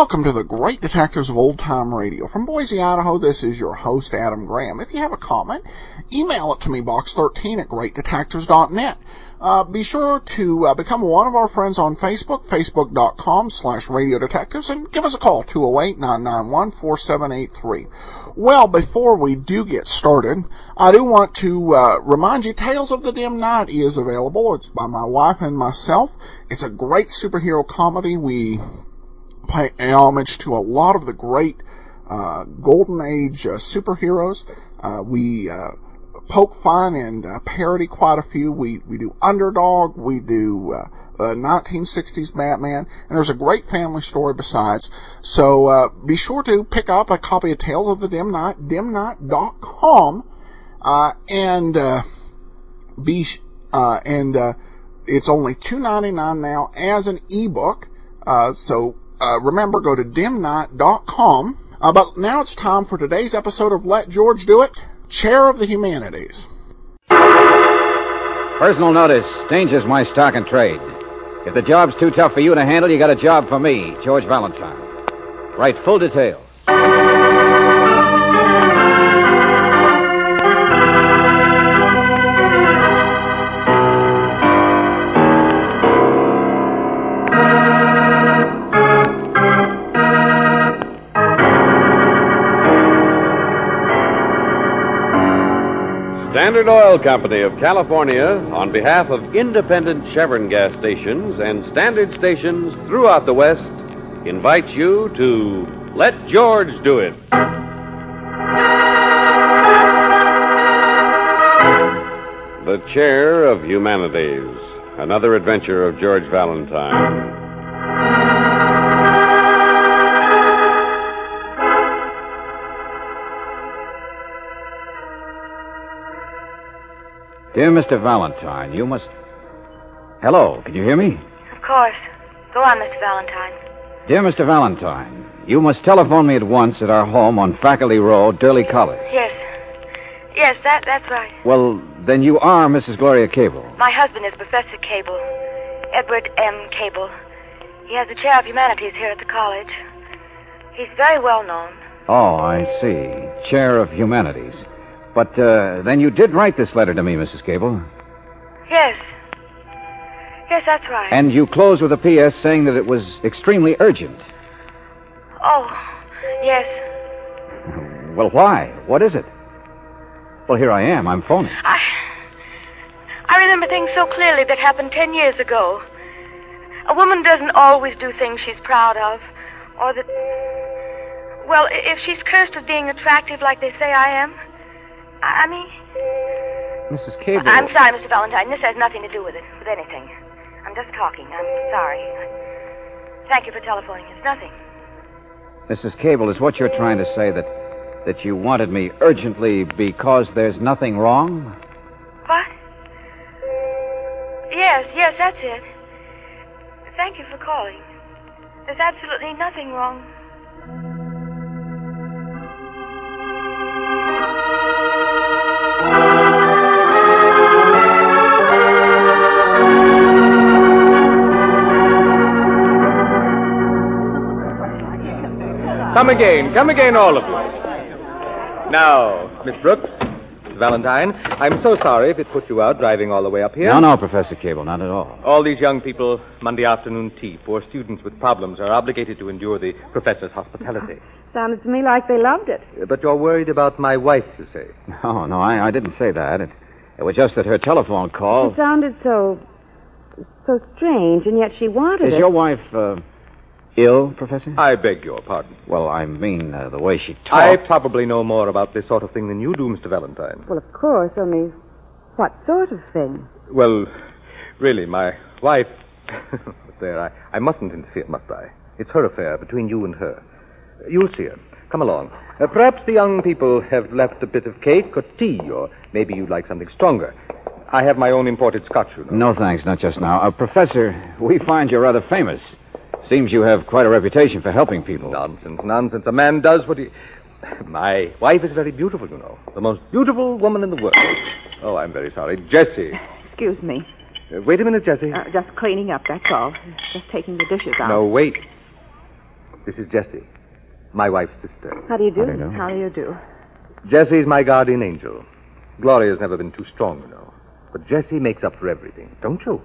Welcome to the Great Detectives of Old Time Radio. From Boise, Idaho, this is your host, Adam Graham. If you have a comment, email it to me, box13 at greatdetectives.net. Uh, be sure to uh, become one of our friends on Facebook, facebook.com slash radio detectives, and give us a call, 208-991-4783. Well, before we do get started, I do want to uh, remind you Tales of the Dim Knight is available. It's by my wife and myself. It's a great superhero comedy. We pay homage to a lot of the great uh, golden age uh, superheroes. Uh, we uh, poke fun and uh, parody quite a few. We we do Underdog, we do uh, 1960s Batman, and there's a great family story besides. So be sure to pick up a copy of Tales of the Dim Knight, dimknight.com, and be and it's only $2.99 now as an ebook. Uh, so uh, remember, go to dimknight.com. Uh, but now it's time for today's episode of Let George Do It, Chair of the Humanities. Personal notice Danger's my stock and trade. If the job's too tough for you to handle, you got a job for me, George Valentine. Write full details. Standard Oil Company of California, on behalf of independent Chevron gas stations and standard stations throughout the West, invites you to Let George Do It. The Chair of Humanities, another adventure of George Valentine. Dear Mr. Valentine, you must. Hello, can you hear me? Of course. Go on, Mr. Valentine. Dear Mr. Valentine, you must telephone me at once at our home on Faculty Row, Durley College. Yes. Yes, that, that's right. Well, then you are Mrs. Gloria Cable. My husband is Professor Cable, Edward M. Cable. He has the chair of humanities here at the college. He's very well known. Oh, I see. Chair of humanities. But uh, then you did write this letter to me, Mrs. Cable. Yes. Yes, that's right. And you closed with a P.S. saying that it was extremely urgent. Oh, yes. Well, why? What is it? Well, here I am. I'm phoning. I. I remember things so clearly that happened ten years ago. A woman doesn't always do things she's proud of, or that. Well, if she's cursed with being attractive like they say I am, I mean. Mrs. Cable. I'm sorry, Mr. Valentine. This has nothing to do with it, with anything. I'm just talking. I'm sorry. Thank you for telephoning. It's nothing. Mrs. Cable, is what you're trying to say that that you wanted me urgently because there's nothing wrong? What? Yes, yes, that's it. Thank you for calling. There's absolutely nothing wrong. Come again, come again, all of you. Now, Miss Brooks, Valentine, I'm so sorry if it put you out driving all the way up here. No, no, Professor Cable, not at all. All these young people, Monday afternoon tea, poor students with problems, are obligated to endure the professor's hospitality. Sounded to me like they loved it. Uh, But you're worried about my wife, you say. No, no, I, I didn't say that. It, it was just that her telephone call. It sounded so. so strange, and yet she wanted Is it. your wife uh, ill, Professor? I beg your pardon. Well, I mean uh, the way she talks I probably know more about this sort of thing than you do, Mr. Valentine. Well, of course, only. What sort of thing? Well, really, my wife. there, I, I mustn't interfere, must I? It's her affair between you and her. You'll see her. Come along. Uh, perhaps the young people have left a bit of cake or tea, or maybe you'd like something stronger. I have my own imported scotch, you know. No, thanks, not just now. Uh, Professor, we find you're rather famous. Seems you have quite a reputation for helping people. Nonsense, nonsense. A man does what he. My wife is very beautiful, you know. The most beautiful woman in the world. Oh, I'm very sorry. Jessie. Excuse me. Uh, wait a minute, Jessie. Uh, just cleaning up, that's all. Just taking the dishes out. no, wait. This is Jessie, my wife's sister. How do you do? How do you do? How do you do? Jessie's my guardian angel. Gloria's never been too strong, you know. But Jessie makes up for everything, don't you?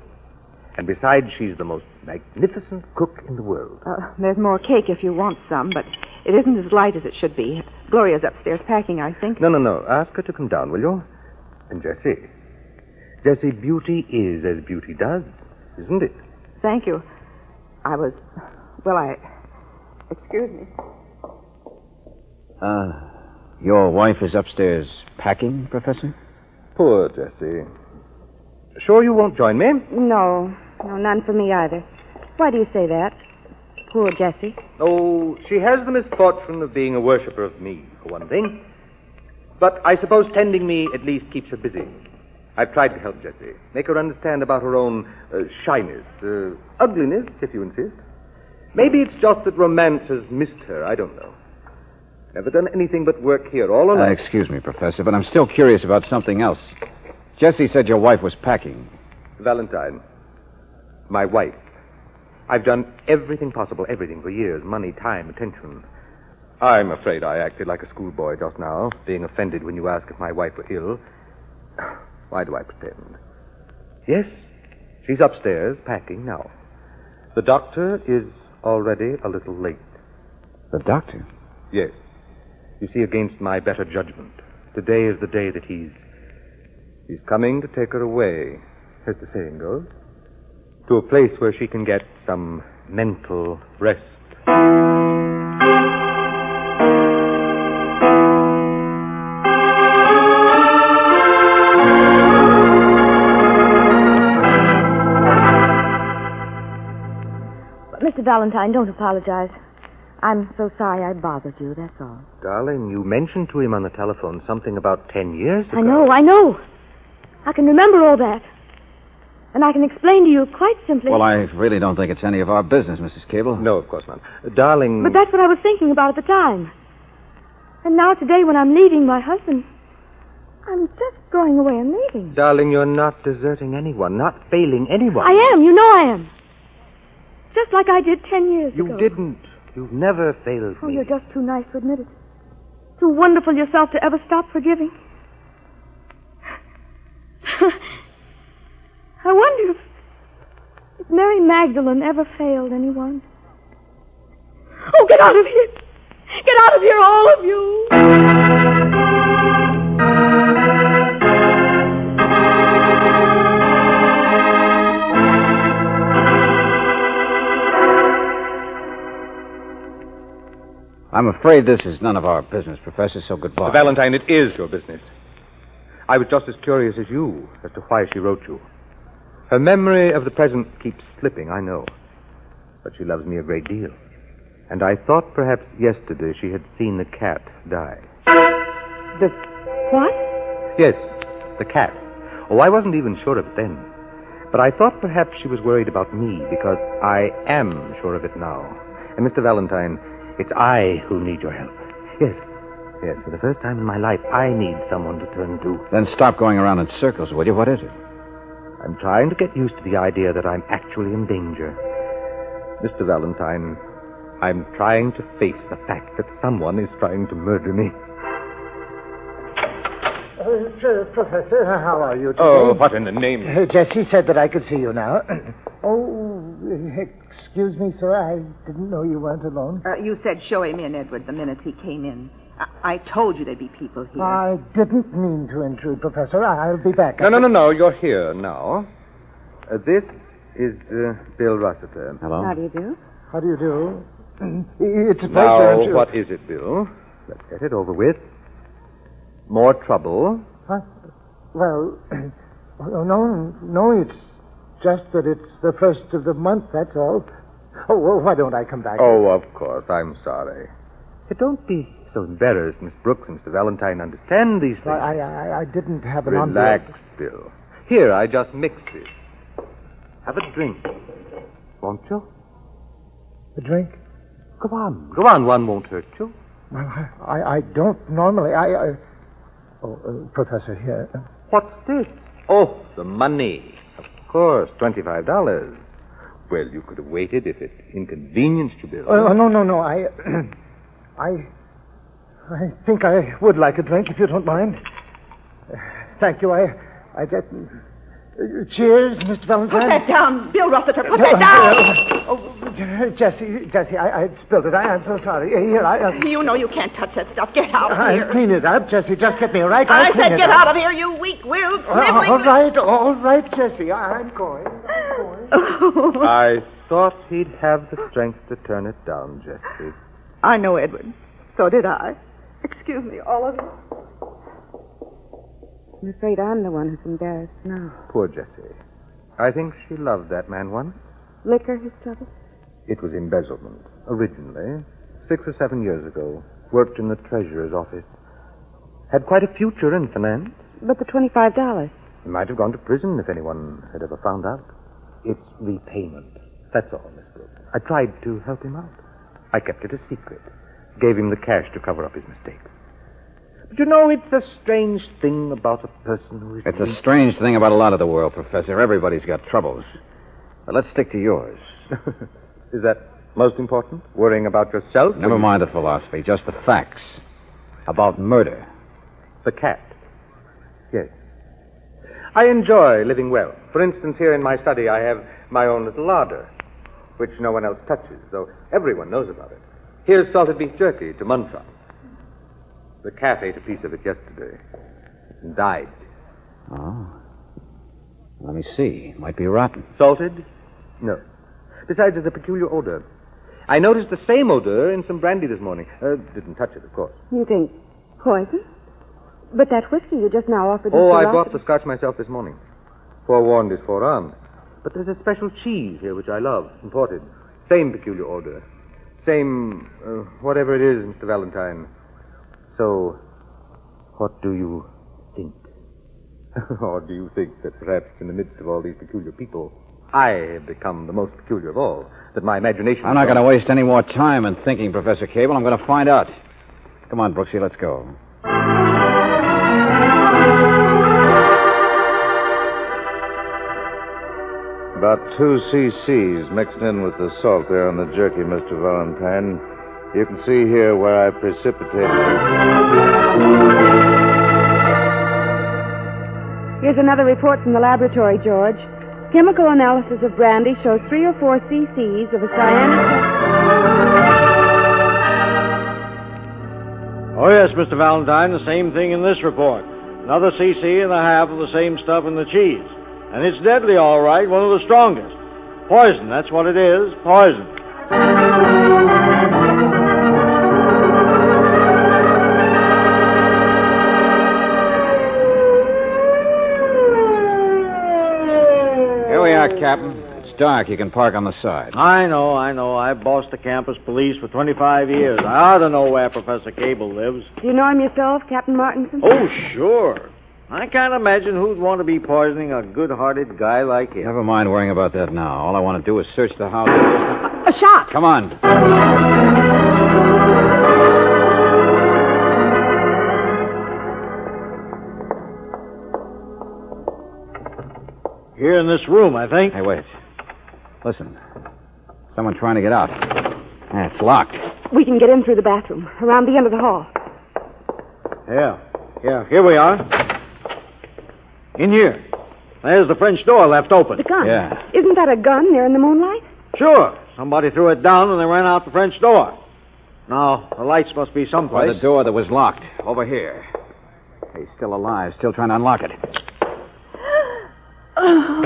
And besides, she's the most magnificent cook in the world. Uh, there's more cake if you want some, but it isn't as light as it should be. Gloria's upstairs packing, I think. No, no, no. Ask her to come down, will you? And Jessie. Jessie, beauty is as beauty does, isn't it? Thank you. I was. Well, I. Excuse me. Uh, your wife is upstairs packing, Professor? Poor Jessie. Sure you won't join me? No, no, none for me either. Why do you say that? Poor Jessie. Oh, she has the misfortune of being a worshipper of me, for one thing. But I suppose tending me at least keeps her busy. I've tried to help Jessie, make her understand about her own uh, shyness, uh, ugliness, if you insist. Maybe it's just that romance has missed her. I don't know. Never done anything but work here all Uh, alone. excuse me, Professor, but I'm still curious about something else. Jessie said your wife was packing. Valentine, my wife. I've done everything possible, everything for years money, time, attention. I'm afraid I acted like a schoolboy just now, being offended when you asked if my wife were ill. Why do I pretend? Yes, she's upstairs packing now. The doctor is already a little late. The doctor? Yes. You see, against my better judgment, today is the day that he's. He's coming to take her away, as the saying goes, to a place where she can get some mental rest. But Mr. Valentine, don't apologize. I'm so sorry I bothered you, that's all. Darling, you mentioned to him on the telephone something about ten years ago. I know, I know. I can remember all that. And I can explain to you quite simply. Well, I really don't think it's any of our business, Mrs. Cable. No, of course not. Darling. But that's what I was thinking about at the time. And now today, when I'm leaving my husband, I'm just going away and leaving. Darling, you're not deserting anyone, not failing anyone. I am. You know I am. Just like I did ten years You ago. You didn't. You've never failed Oh, me. you're just too nice to admit it. Too wonderful yourself to ever stop forgiving. I wonder if, if Mary Magdalene ever failed anyone. Oh, get out of here! Get out of here, all of you! I'm afraid this is none of our business, Professor, so goodbye. Valentine, it is your business. I was just as curious as you as to why she wrote you. Her memory of the present keeps slipping, I know. But she loves me a great deal. And I thought perhaps yesterday she had seen the cat die. The what? Yes, the cat. Oh, I wasn't even sure of it then. But I thought perhaps she was worried about me because I am sure of it now. And Mr. Valentine, it's I who need your help. Yes, yes, for the first time in my life, I need someone to turn to. Then stop going around in circles, will you? What is it? I'm trying to get used to the idea that I'm actually in danger. Mr. Valentine, I'm trying to face the fact that someone is trying to murder me. Uh, sir, Professor, how are you today? Oh, what in the name? Uh, Jessie said that I could see you now. oh, excuse me, sir. I didn't know you weren't alone. Uh, you said show him in, Edward, the minute he came in. I, I told you there'd be people here. I didn't mean to intrude, Professor. I'll be back. No, no, no, no. You're here now. Uh, this is uh, Bill Rossiter. Hello? How do you do? How do you do? It's a pleasure. Now, to- what is it, Bill? Let's get it over with. More trouble? Huh? Well, oh, no, no, it's just that it's the first of the month, that's all. Oh, well, why don't I come back? Oh, of course. I'm sorry. Hey, don't be so embarrassed, Miss Brooks and Mr. Valentine. Understand these things. I, I, I didn't have an Relax. Bill. Here, I just mixed it. Have a drink. Won't you? A drink? Go on. Go on. One won't hurt you. Well, I, I, I don't normally. I. I... Oh, uh, Professor, here. What's this? Oh, the money. Of course, twenty-five dollars. Well, you could have waited if it inconvenienced you, Bill. Oh, no, no, no. I. I. I think I would like a drink, if you don't mind. Uh, Thank you. I. I get. uh, cheers, Mr. Valentine. Put that down, Bill Rossiter. Put No, that down. Oh, Jesse, Jesse, I, I spilled it. I, I'm so sorry. Here, I. Uh, You know you can't touch that stuff. Get out of I'll here. clean it up, Jesse. Just get me a rag. I I'll clean said get up. out of here, you weak-willed, Uh, all right, all right, Jesse. I- I'm going. I'm going. I thought he'd have the strength to turn it down, Jesse. I know, Edward. So did I. Excuse me, all of you. I'm afraid I'm the one who's embarrassed now. Poor Jessie. I think she loved that man once. Liquor, his trouble? It was embezzlement, originally. Six or seven years ago. Worked in the treasurer's office. Had quite a future in finance. But the $25. He might have gone to prison if anyone had ever found out. It's repayment. That's all, Miss Brooks. I tried to help him out. I kept it a secret. Gave him the cash to cover up his mistake. But you know, it's a strange thing about a person who is. It's a strange thing about a lot of the world, Professor. Everybody's got troubles. But let's stick to yours. is that most important? Worrying about yourself? Never mind the philosophy, just the facts. About murder. The cat. Yes. I enjoy living well. For instance, here in my study, I have my own little larder, which no one else touches, though everyone knows about it. Here's salted beef jerky to munch on. The cat ate a piece of it yesterday and died. Oh. Let me see. It Might be rotten. Salted? No. Besides, there's a peculiar odor. I noticed the same odor in some brandy this morning. Uh, didn't touch it, of course. You think poison? But that whiskey you just now offered Oh, I Rossiter- bought the scotch myself this morning. Forewarned is forearmed. But there's a special cheese here which I love, imported. Same peculiar odor. Same, uh, whatever it is, Mr. Valentine. So, what do you think? or do you think that perhaps in the midst of all these peculiar people, I have become the most peculiar of all? That my imagination. I'm not going to waste any more time in thinking, Professor Cable. I'm going to find out. Come on, Brooksy, let's go. About two cc's mixed in with the salt there on the jerky, Mr. Valentine. You can see here where I precipitated it. Here's another report from the laboratory, George. Chemical analysis of brandy shows three or four cc's of a cyanic. Oh, yes, Mr. Valentine, the same thing in this report. Another cc and a half of the same stuff in the cheese. And it's deadly, all right, one of the strongest. Poison, that's what it is, poison. Here we are, Captain. It's dark. You can park on the side. I know, I know. I've bossed the campus police for 25 years. I ought to know where Professor Cable lives. Do you know him yourself, Captain Martinson? Oh, sure. I can't imagine who'd want to be poisoning a good-hearted guy like him. Never mind worrying about that now. All I want to do is search the house. A shot. Come on. Here in this room, I think. Hey, wait. Listen. Someone trying to get out. Yeah, it's locked. We can get in through the bathroom, around the end of the hall. Yeah, yeah, here we are. In here. There's the French door left open. The gun. Yeah. Isn't that a gun there in the moonlight? Sure. Somebody threw it down and they ran out the French door. Now, the lights must be By someplace. the door that was locked. Over here. He's still alive, still trying to unlock it. Oh.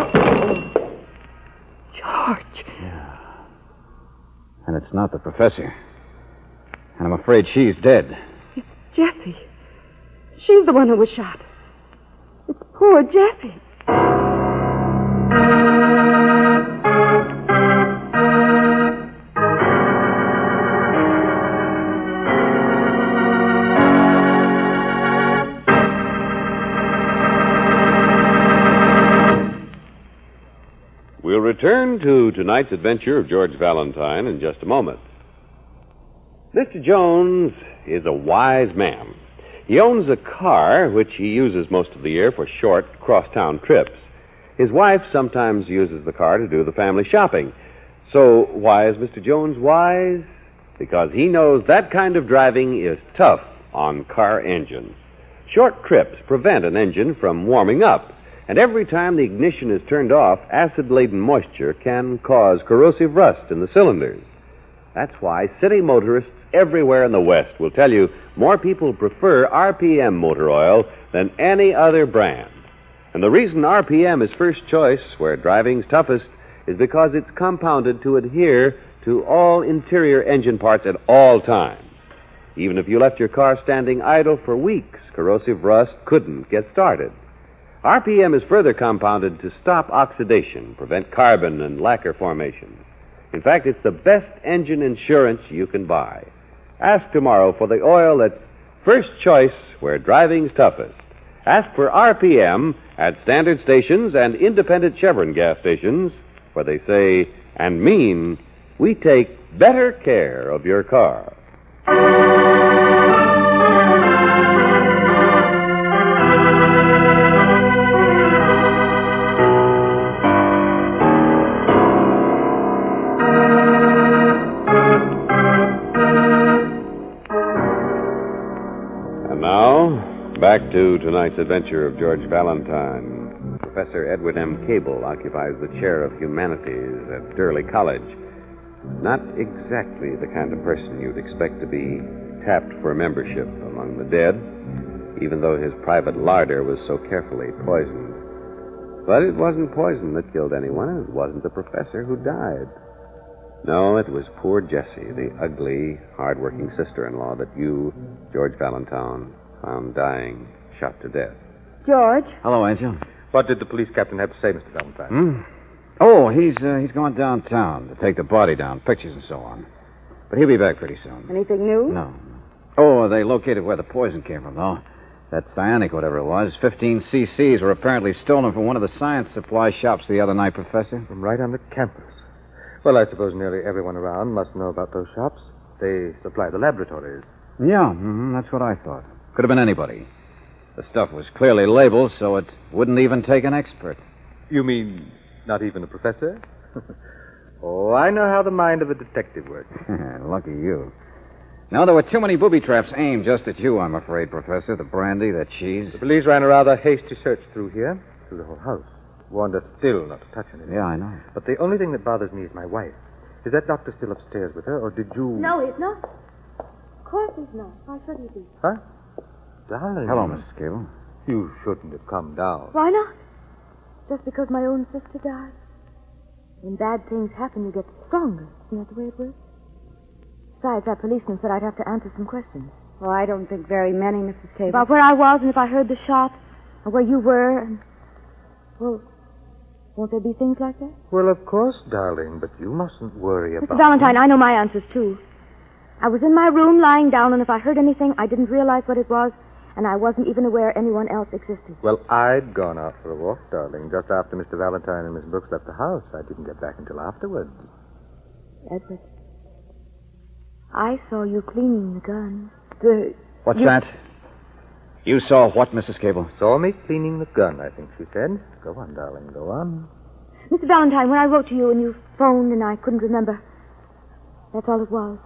George. Yeah. And it's not the professor. And I'm afraid she's dead. It's Jessie. She's the one who was shot. Poor Jessie. We'll return to tonight's adventure of George Valentine in just a moment. Mr. Jones is a wise man. He owns a car which he uses most of the year for short cross-town trips. His wife sometimes uses the car to do the family shopping. So why is Mr. Jones wise? Because he knows that kind of driving is tough on car engines. Short trips prevent an engine from warming up, and every time the ignition is turned off, acid laden moisture can cause corrosive rust in the cylinders. That's why city motorists everywhere in the West will tell you more people prefer RPM motor oil than any other brand. And the reason RPM is first choice where driving's toughest is because it's compounded to adhere to all interior engine parts at all times. Even if you left your car standing idle for weeks, corrosive rust couldn't get started. RPM is further compounded to stop oxidation, prevent carbon and lacquer formation. In fact, it's the best engine insurance you can buy. Ask tomorrow for the oil that's first choice where driving's toughest. Ask for RPM at standard stations and independent Chevron gas stations where they say and mean we take better care of your car. To tonight's adventure of George Valentine. Professor Edward M. Cable occupies the chair of humanities at Durley College. Not exactly the kind of person you'd expect to be tapped for membership among the dead, even though his private larder was so carefully poisoned. But it wasn't poison that killed anyone, and it wasn't the professor who died. No, it was poor Jessie, the ugly, hard-working sister-in-law that you, George Valentine, found dying, shot to death. George? Hello, Angel. What did the police captain have to say, Mr. Valentine? Hmm? Oh, he's uh, he's gone downtown to take the body down, pictures and so on. But he'll be back pretty soon. Anything new? No. Oh, they located where the poison came from, though. That cyanic, whatever it was, 15 cc's were apparently stolen from one of the science supply shops the other night, Professor. From right on the campus. Well, I suppose nearly everyone around must know about those shops. They supply the laboratories. Yeah, hmm that's what I thought. Could have been anybody. The stuff was clearly labeled, so it wouldn't even take an expert. You mean not even a professor? oh, I know how the mind of a detective works. Lucky you. No, there were too many booby traps aimed just at you, I'm afraid, Professor. The brandy, the cheese. The police ran a rather hasty search through here, through the whole house. Warned us still not to touch anything. Yeah, I know. But the only thing that bothers me is my wife. Is that doctor still upstairs with her, or did you. No, he's not. Of course he's not. Why should he be? Huh? Darling. Hello, Mrs. Cable. You shouldn't have come down. Why not? Just because my own sister died? When bad things happen, you get stronger. Isn't that the way it works? Besides, that policeman said I'd have to answer some questions. Well, I don't think very many, Mrs. Cable. About where I was and if I heard the shot, or where you were, and. Well, won't there be things like that? Well, of course, darling, but you mustn't worry Mr. about. Valentine, I know my answers, too. I was in my room lying down, and if I heard anything, I didn't realize what it was, and I wasn't even aware anyone else existed. Well, I'd gone out for a walk, darling, just after Mr. Valentine and Miss Brooks left the house. I didn't get back until afterwards. Edward, I saw you cleaning the gun. The. What's you- that? You saw what, Mrs. Cable? Saw me cleaning the gun, I think she said. Go on, darling, go on. Mr. Valentine, when I wrote to you and you phoned and I couldn't remember, that's all it was.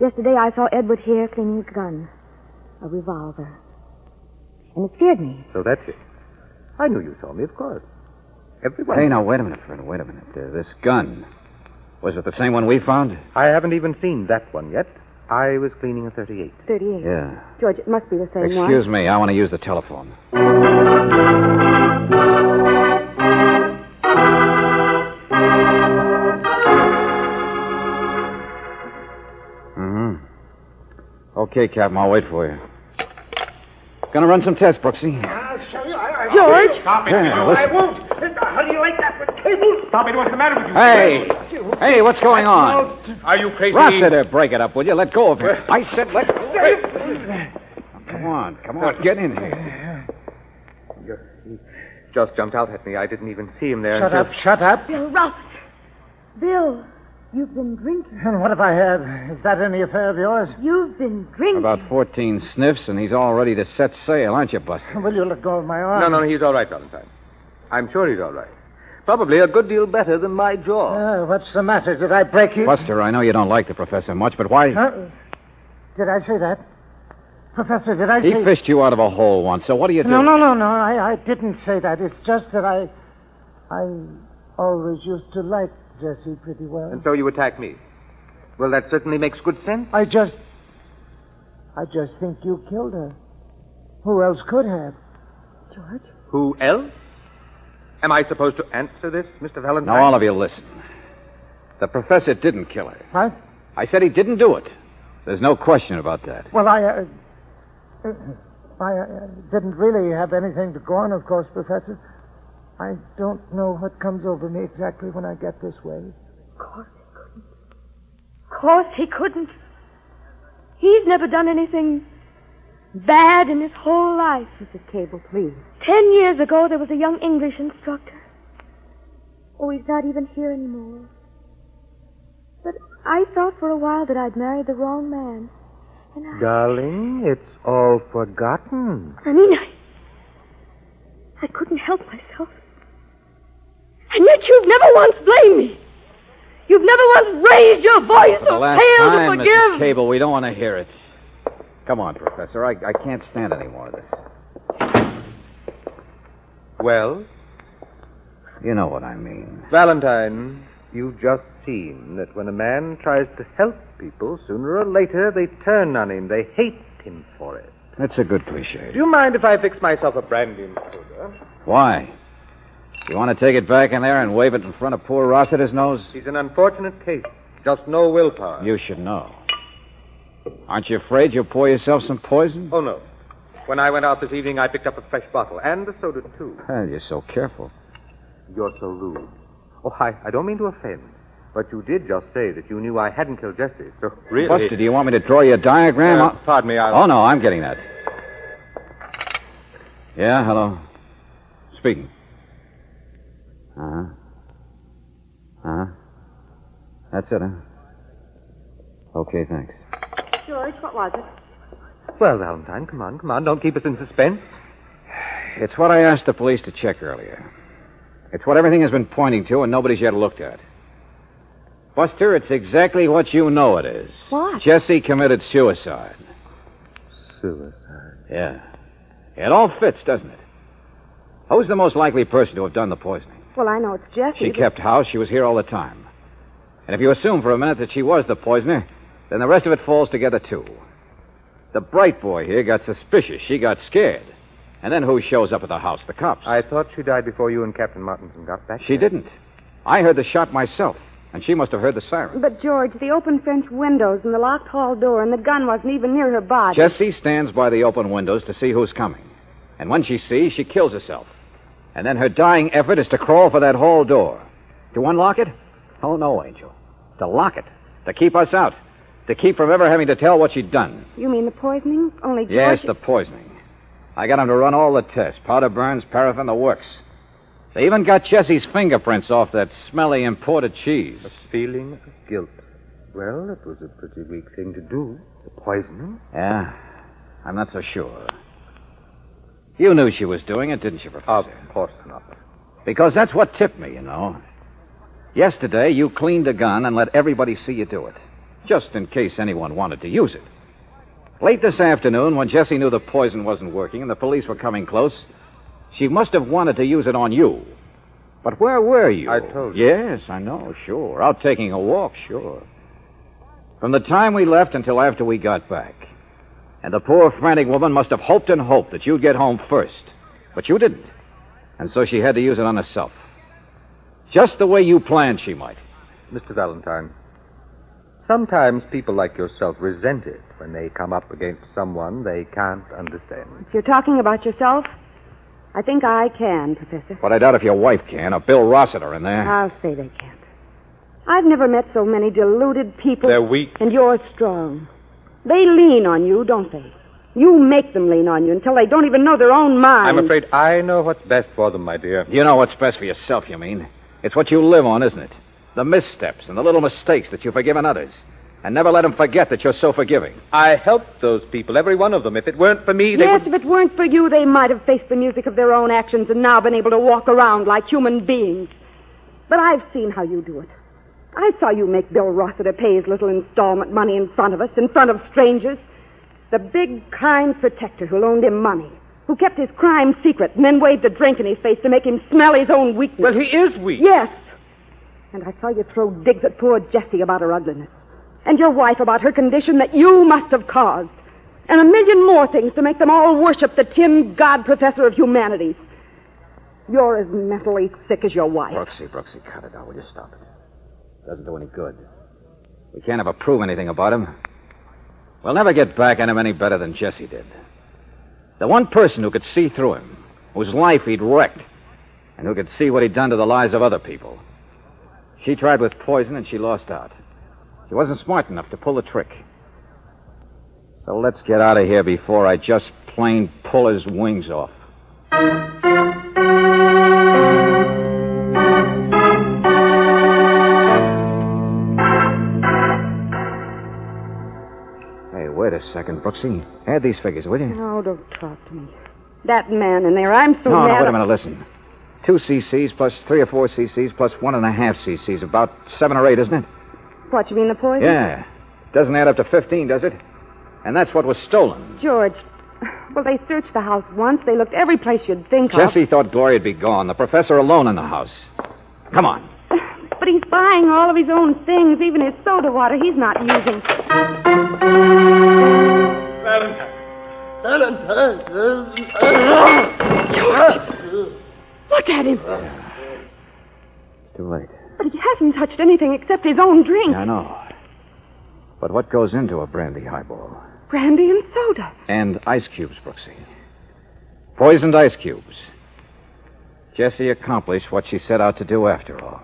Yesterday I saw Edward here cleaning a gun, a revolver. And it scared me. So that's it. I knew you saw me, of course. Everyone. Hey, now, wait a minute, Fred. Wait a minute. Uh, this gun. Was it the same one we found? I haven't even seen that one yet. I was cleaning a 38. 38. Yeah. George, it must be the same one. Excuse me. I want to use the telephone. Mm-hmm. Okay, Captain. I'll wait for you. Gonna run some tests, Brooksy. I'll show you. I, I, George! Stop it. Yeah, no, I won't. How do you like that for cable? Stop it. What's the matter with you? Hey! Hey, what's going on? Are you crazy? Rossiter, break it up, will you? Let go of him. I said let go. Come on, come on, get in here. He just jumped out at me. I didn't even see him there. Shut until- up, shut up. Bill Rossiter. Bill, you've been drinking. And what if I have? Is that any affair of yours? You've been drinking. About 14 sniffs, and he's all ready to set sail, aren't you, Buster? Will you let go of my arm? No, no, he's all right, Valentine. I'm sure he's all right. Probably a good deal better than my jaw. Uh, what's the matter? Did I break you? Buster, I know you don't like the professor much, but why? Huh? Did I say that? Professor, did I say He say... fished you out of a hole once, so what do you do? No, no, no, no. I, I didn't say that. It's just that I... I always used to like Jessie pretty well. And so you attack me. Well, that certainly makes good sense. I just... I just think you killed her. Who else could have? George? Who else? Am I supposed to answer this, Mr. Valentine? Now, all of you, listen. The professor didn't kill her. What? I said he didn't do it. There's no question about that. Well, I... Uh, uh, I uh, didn't really have anything to go on, of course, Professor. I don't know what comes over me exactly when I get this way. Of course he couldn't. Of course he couldn't. He's never done anything bad in his whole life. Mrs. Cable, please. Ten years ago, there was a young English instructor. Oh, he's not even here anymore. But I thought for a while that I'd married the wrong man. And I... Darling, it's all forgotten. I mean, I... I couldn't help myself. And yet you've never once blamed me. You've never once raised your voice For the or last failed time, to forgive. Mrs. Cable, we don't want to hear it. Come on, Professor. I, I can't stand any more of this. Well, You know what I mean. Valentine, you've just seen that when a man tries to help people, sooner or later they turn on him. They hate him for it. That's a good cliche. Do you mind if I fix myself a brandy and soda? Why? You want to take it back in there and wave it in front of poor Rossiter's nose? He's an unfortunate case. Just no willpower. You should know. Aren't you afraid you'll pour yourself some poison? Oh, no. When I went out this evening, I picked up a fresh bottle, and a soda, too. Well, you're so careful. You're so rude. Oh, I, I don't mean to offend, but you did just say that you knew I hadn't killed Jesse. So, really. Buster, do you want me to draw you a diagram? Uh, pardon me, I'll... Oh, no, I'm getting that. Yeah, hello. Speaking. Uh huh. Uh huh. That's it, huh? Okay, thanks. George, what was it? Well, Valentine, come on, come on. Don't keep us in suspense. It's what I asked the police to check earlier. It's what everything has been pointing to, and nobody's yet looked at. Buster, it's exactly what you know it is. What? Jesse committed suicide. Suicide. Yeah. It all fits, doesn't it? Who's the most likely person to have done the poisoning? Well, I know it's Jesse. She but- kept house. She was here all the time. And if you assume for a minute that she was the poisoner, then the rest of it falls together, too. The bright boy here got suspicious. She got scared. And then who shows up at the house? The cops. I thought she died before you and Captain Martinson got back. She didn't. I heard the shot myself, and she must have heard the siren. But, George, the open French windows and the locked hall door and the gun wasn't even near her body. Jessie stands by the open windows to see who's coming. And when she sees, she kills herself. And then her dying effort is to crawl for that hall door. To unlock it? Oh, no, Angel. To lock it. To keep us out. To keep from ever having to tell what she'd done. You mean the poisoning? Only George... Yes, the poisoning. I got 'em to run all the tests powder burns, paraffin, the works. They even got Jessie's fingerprints off that smelly imported cheese. A feeling of guilt. Well, it was a pretty weak thing to do. The poisoning. Yeah, I'm not so sure. You knew she was doing it, didn't you, Professor? Of course not. Because that's what tipped me, you know. Yesterday, you cleaned a gun and let everybody see you do it, just in case anyone wanted to use it. Late this afternoon, when Jessie knew the poison wasn't working and the police were coming close, she must have wanted to use it on you. But where were you? I told you. Yes, I know, sure. Out taking a walk, sure. From the time we left until after we got back. And the poor frantic woman must have hoped and hoped that you'd get home first. But you didn't. And so she had to use it on herself. Just the way you planned she might. Mr. Valentine, sometimes people like yourself resent it when they come up against someone they can't understand. If you're talking about yourself, I think I can, Professor. But I doubt if your wife can, or Bill Rossiter in there. I'll say they can't. I've never met so many deluded people. They're weak. And you're strong. They lean on you, don't they? You make them lean on you until they don't even know their own mind. I'm afraid I know what's best for them, my dear. You know what's best for yourself, you mean? It's what you live on, isn't it? The missteps and the little mistakes that you forgive in others. And never let them forget that you're so forgiving. I helped those people, every one of them. If it weren't for me, they Yes, would... if it weren't for you, they might have faced the music of their own actions and now been able to walk around like human beings. But I've seen how you do it. I saw you make Bill Rossiter pay his little installment money in front of us, in front of strangers. The big, kind protector who loaned him money, who kept his crime secret and then waved a drink in his face to make him smell his own weakness. Well, he is weak. Yes. And I saw you throw digs at poor Jessie about her ugliness. And your wife about her condition that you must have caused. And a million more things to make them all worship the Tim God Professor of Humanities. You're as mentally sick as your wife. Brooksy, Brooksy, cut it out. Will you stop it? Doesn't do any good. We can't ever prove anything about him. We'll never get back at him any better than Jesse did. The one person who could see through him, whose life he'd wrecked, and who could see what he'd done to the lives of other people. She tried with poison and she lost out. She wasn't smart enough to pull the trick. So let's get out of here before I just plain pull his wings off. Second, Brooksy. Add these figures, will you? No, don't talk to me. That man in there, I'm so no, mad. no, wait a minute, listen. Two CCs plus three or four CCs plus one and a half CCs. About seven or eight, isn't it? What, you mean the poison? Yeah. Doesn't add up to 15, does it? And that's what was stolen. George, well, they searched the house once. They looked every place you'd think of. Jesse thought Gloria'd be gone. The professor alone in the house. Come on. But he's buying all of his own things, even his soda water he's not using. Look at him. It's too late. But he hasn't touched anything except his own drink. I know. But what goes into a brandy highball? Brandy and soda. And ice cubes, Brooksy. Poisoned ice cubes. Jessie accomplished what she set out to do after all.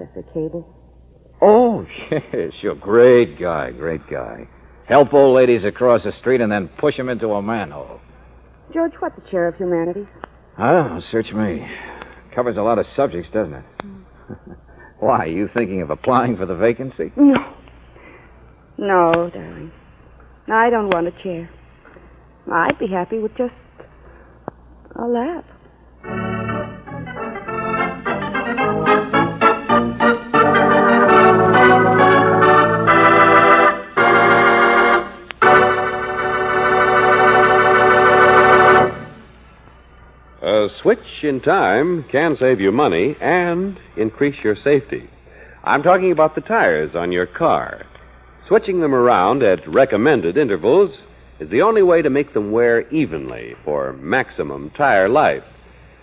Professor Cable. Oh, yes, you're a great guy, great guy. Help old ladies across the street and then push them into a manhole. George, what's the chair of humanities? Oh, search me. Covers a lot of subjects, doesn't it? Why, are you thinking of applying for the vacancy? No. No, darling. I don't want a chair. I'd be happy with just a lap. Switch in time can save you money and increase your safety. I'm talking about the tires on your car. Switching them around at recommended intervals is the only way to make them wear evenly for maximum tire life.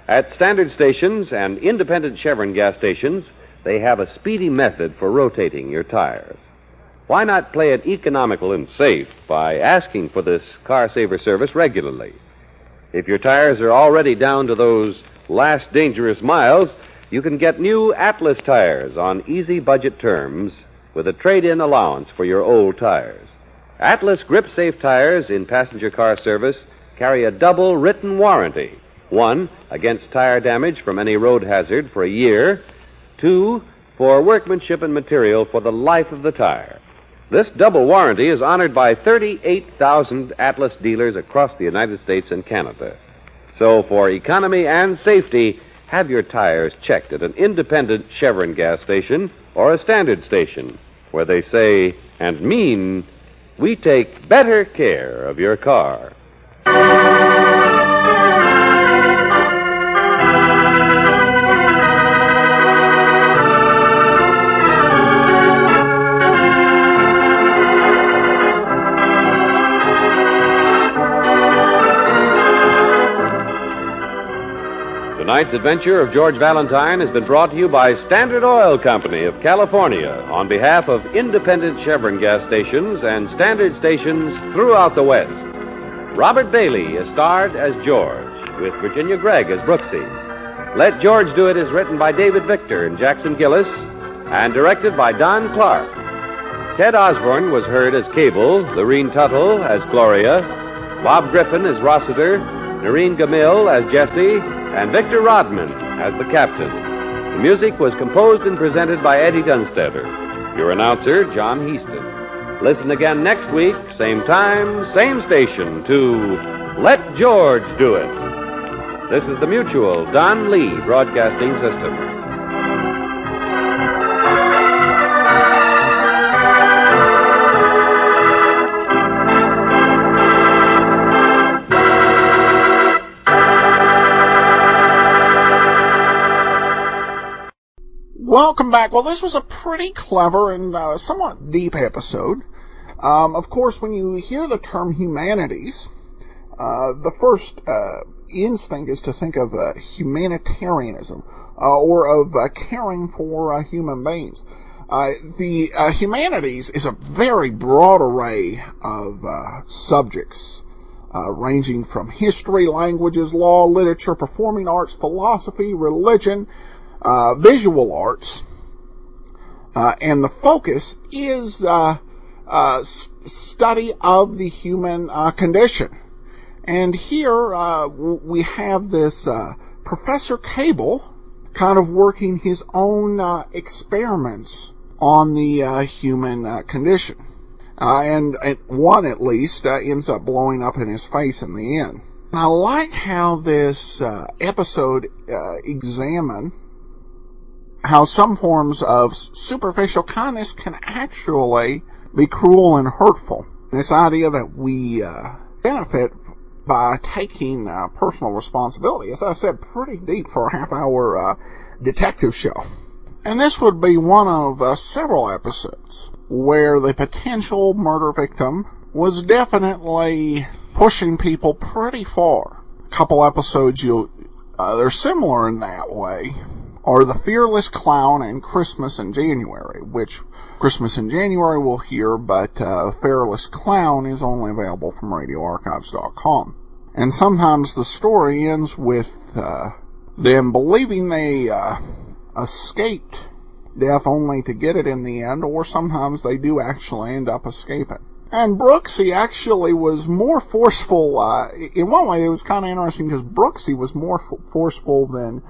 At standard stations and independent Chevron gas stations, they have a speedy method for rotating your tires. Why not play it economical and safe by asking for this car saver service regularly? If your tires are already down to those last dangerous miles, you can get new Atlas tires on easy budget terms with a trade in allowance for your old tires. Atlas Grip Safe tires in passenger car service carry a double written warranty one, against tire damage from any road hazard for a year, two, for workmanship and material for the life of the tire. This double warranty is honored by 38,000 Atlas dealers across the United States and Canada. So, for economy and safety, have your tires checked at an independent Chevron gas station or a standard station where they say and mean, we take better care of your car. Tonight's adventure of George Valentine has been brought to you by Standard Oil Company of California on behalf of independent Chevron gas stations and standard stations throughout the West. Robert Bailey is starred as George, with Virginia Gregg as Brooksy. Let George Do It is written by David Victor and Jackson Gillis and directed by Don Clark. Ted Osborne was heard as Cable, Lorene Tuttle as Gloria, Bob Griffin as Rossiter, Noreen Gammill as Jessie, and Victor Rodman as the captain. The music was composed and presented by Eddie Dunstedter. Your announcer, John Heaston. Listen again next week, same time, same station, to Let George Do It. This is the Mutual Don Lee Broadcasting System. Welcome back. Well, this was a pretty clever and uh, somewhat deep episode. Um, of course, when you hear the term humanities, uh, the first uh, instinct is to think of uh, humanitarianism uh, or of uh, caring for human beings. the humanities is a very broad array of subjects. ranging from history, languages, law, literature, performing arts, philosophy, religion, uh, visual arts, uh, and the focus is uh, uh study of the human uh, condition. And here uh, we have this Professor Cable kind of working his own experiments on the human condition. and, and, one at least ends up blowing up in his face in the end. I like how this episode examine how some forms of superficial kindness can actually be cruel and hurtful. This idea that we uh, benefit by taking uh, personal responsibility, as I said, pretty deep for a half hour uh, detective show. And this would be one of uh, several episodes where the potential murder victim was definitely pushing people pretty far. A couple episodes you uh, they're similar in that way are The Fearless Clown and Christmas in January, which Christmas in January we'll hear, but uh, Fearless Clown is only available from radioarchives.com. And sometimes the story ends with uh, them believing they uh, escaped death only to get it in the end, or sometimes they do actually end up escaping. And Brooksy actually was more forceful. Uh, in one way, it was kind of interesting because Brooksy was more f- forceful than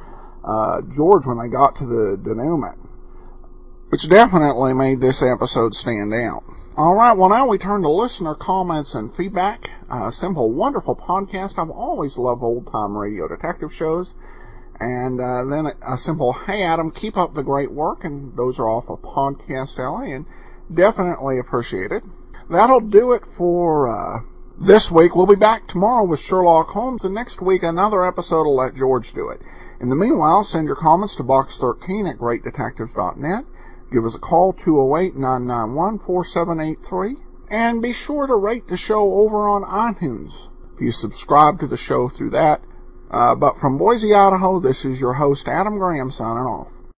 uh, George when they got to the denouement, which definitely made this episode stand out. All right, well now we turn to listener comments and feedback. A simple, wonderful podcast. I've always loved old time radio detective shows. And uh, then a simple, hey Adam, keep up the great work, and those are off of Podcast Alley, and definitely appreciate it. That'll do it for uh, this week. We'll be back tomorrow with Sherlock Holmes, and next week another episode will let George do it. In the meanwhile, send your comments to box13 at greatdetectives.net. Give us a call, 208-991-4783. And be sure to rate the show over on iTunes if you subscribe to the show through that. Uh, but from Boise, Idaho, this is your host, Adam Graham, signing off.